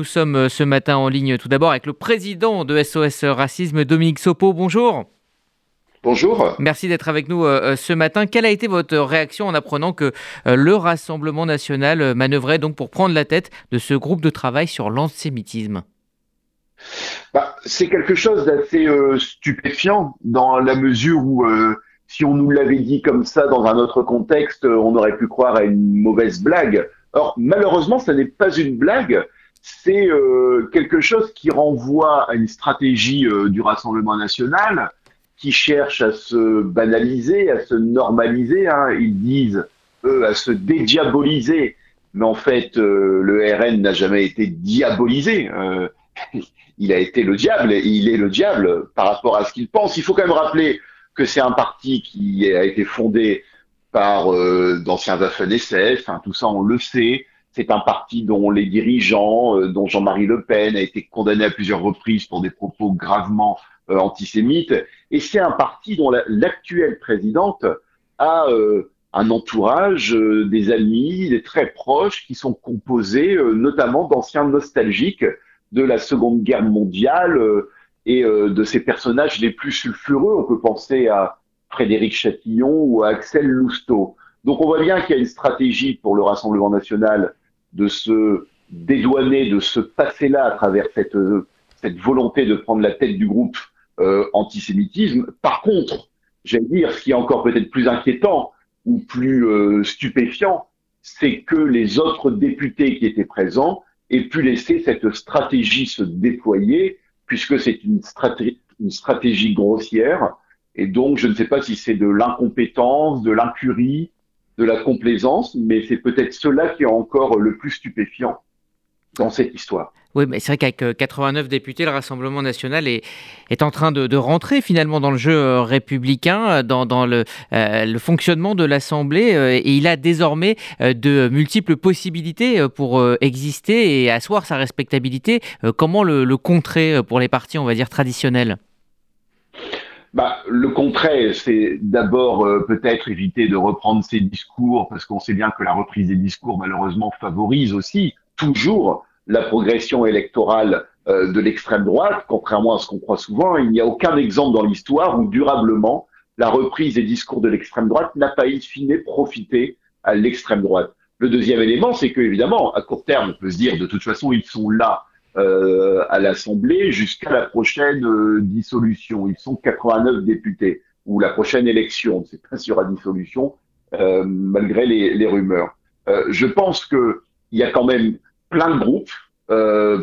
Nous sommes euh, ce matin en ligne tout d'abord avec le président de SOS Racisme, Dominique Sopo. Bonjour. Bonjour. Merci d'être avec nous euh, euh, ce matin. Quelle a été votre réaction en apprenant que le Rassemblement national manœuvrait donc pour prendre la tête de ce groupe de travail sur l'antisémitisme? Bah, C'est quelque chose d'assez stupéfiant dans la mesure où si on nous l'avait dit comme ça dans un autre contexte, on aurait pu croire à une mauvaise blague. Or, malheureusement, ce n'est pas une blague c'est euh, quelque chose qui renvoie à une stratégie euh, du Rassemblement national qui cherche à se banaliser, à se normaliser. Hein. Ils disent, eux, à se dédiaboliser. Mais en fait, euh, le RN n'a jamais été diabolisé. il a été le diable et il est le diable par rapport à ce qu'il pense. Il faut quand même rappeler que c'est un parti qui a été fondé par d'anciens Waffen-SS, hein, tout ça on le sait, c'est un parti dont les dirigeants, euh, dont Jean-Marie Le Pen a été condamné à plusieurs reprises pour des propos gravement euh, antisémites. Et c'est un parti dont l'actuelle présidente a euh, un entourage, des amis, des très proches qui sont composés notamment d'anciens nostalgiques de la Seconde Guerre mondiale et de ces personnages les plus sulfureux. On peut penser à Frédéric Chatillon ou à Axel Lousteau. Donc on voit bien qu'il y a une stratégie pour le Rassemblement national de se dédouaner de ce passé-là à travers cette, cette volonté de prendre la tête du groupe euh, antisémitisme. Par contre, j'aime dire, ce qui est encore peut-être plus inquiétant ou plus euh, stupéfiant, c'est que les autres députés qui étaient présents aient pu laisser cette stratégie se déployer, puisque c'est une stratégie grossière. Et donc, je ne sais pas si c'est de l'incompétence, de l'incurie, de la complaisance, mais c'est peut-être cela qui est encore le plus stupéfiant dans cette histoire. Oui, mais c'est vrai qu'avec 89 euh, députés, le Rassemblement national est, est en train de, rentrer finalement dans le jeu euh, républicain, euh, dans, le, fonctionnement de l'Assemblée, et il a désormais de multiples possibilités pour exister et asseoir sa respectabilité. Comment le contrer pour les partis, on va dire, traditionnels? Bah, le concret, c'est d'abord euh, peut-être éviter de reprendre ses discours, parce qu'on sait bien que la reprise des discours, malheureusement, favorise aussi toujours la progression électorale euh, de l'extrême droite, contrairement à ce qu'on croit souvent. Il n'y a aucun exemple dans l'histoire où durablement la reprise des discours de l'extrême droite n'a pas in fine profité à l'extrême droite. Le deuxième élément, c'est que évidemment, à court terme, on peut se dire de toute façon, ils sont là euh, à l'Assemblée jusqu'à la prochaine euh, dissolution. Ils sont 89 députés, ou la prochaine élection, c'est pas sûr à dissolution, euh, malgré les, les rumeurs. je pense qu'il y a quand même plein de groupes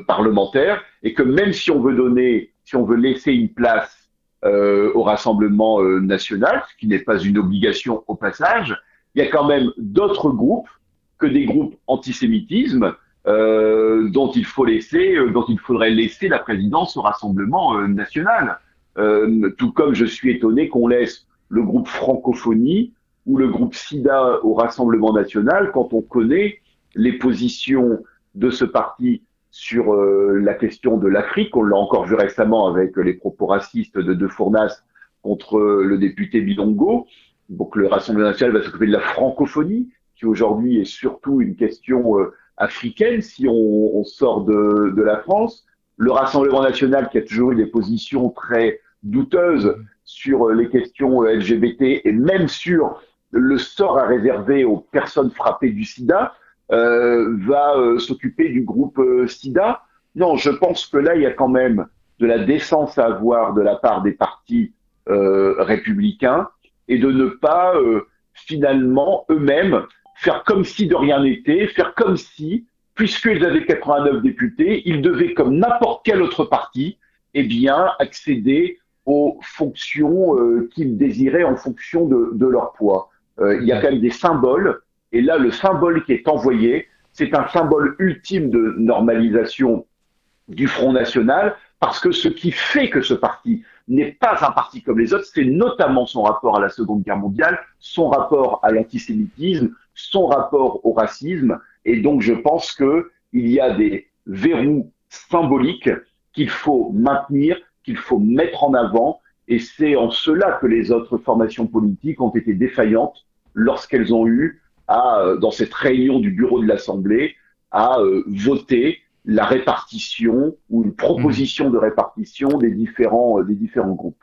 parlementaires et que même si on veut donner, si on veut laisser une place au Rassemblement national, ce qui n'est pas une obligation au passage, il y a quand même d'autres groupes que des groupes antisémitisme euh, dont il faut laisser, euh, dont il faudrait laisser la présidence au Rassemblement euh, national. tout comme je suis étonné qu'on laisse le groupe francophonie ou le groupe SIDA au Rassemblement national quand on connaît les positions de ce parti sur la question de l'Afrique. On l'a encore vu récemment avec les propos racistes de De Fournas contre le député Bilongo. Donc le Rassemblement national va s'occuper de la francophonie, qui aujourd'hui est surtout une question africaine, si on, sort de, de, la France. Le Rassemblement national qui a toujours eu des positions très douteuses sur les questions LGBT et même sur le sort à réserver aux personnes frappées du sida, euh, va euh, s'occuper du groupe euh, sida. Non, je pense que là, il y a quand même de la décence à avoir de la part des partis républicains et de ne pas finalement eux-mêmes faire comme si de rien n'était, faire comme si, puisqu'ils avaient 89 députés, ils devaient, comme n'importe quel autre parti, eh bien, accéder aux fonctions euh, qu'ils désiraient en fonction de, leur poids. Euh, il y a quand même des symboles, et là, le symbole qui est envoyé, c'est un symbole ultime de normalisation du Front National, parce que ce qui fait que ce parti n'est pas un parti comme les autres, c'est notamment son rapport à la Seconde Guerre mondiale, son rapport à l'antisémitisme, son rapport au racisme. Et donc, je pense qu'il y a des verrous symboliques qu'il faut maintenir, qu'il faut mettre en avant. Et c'est en cela que les autres formations politiques ont été défaillantes lorsqu'elles ont eu à, euh, dans cette réunion du bureau de l'Assemblée, à euh, voter la répartition ou une proposition de répartition des différents, des différents groupes.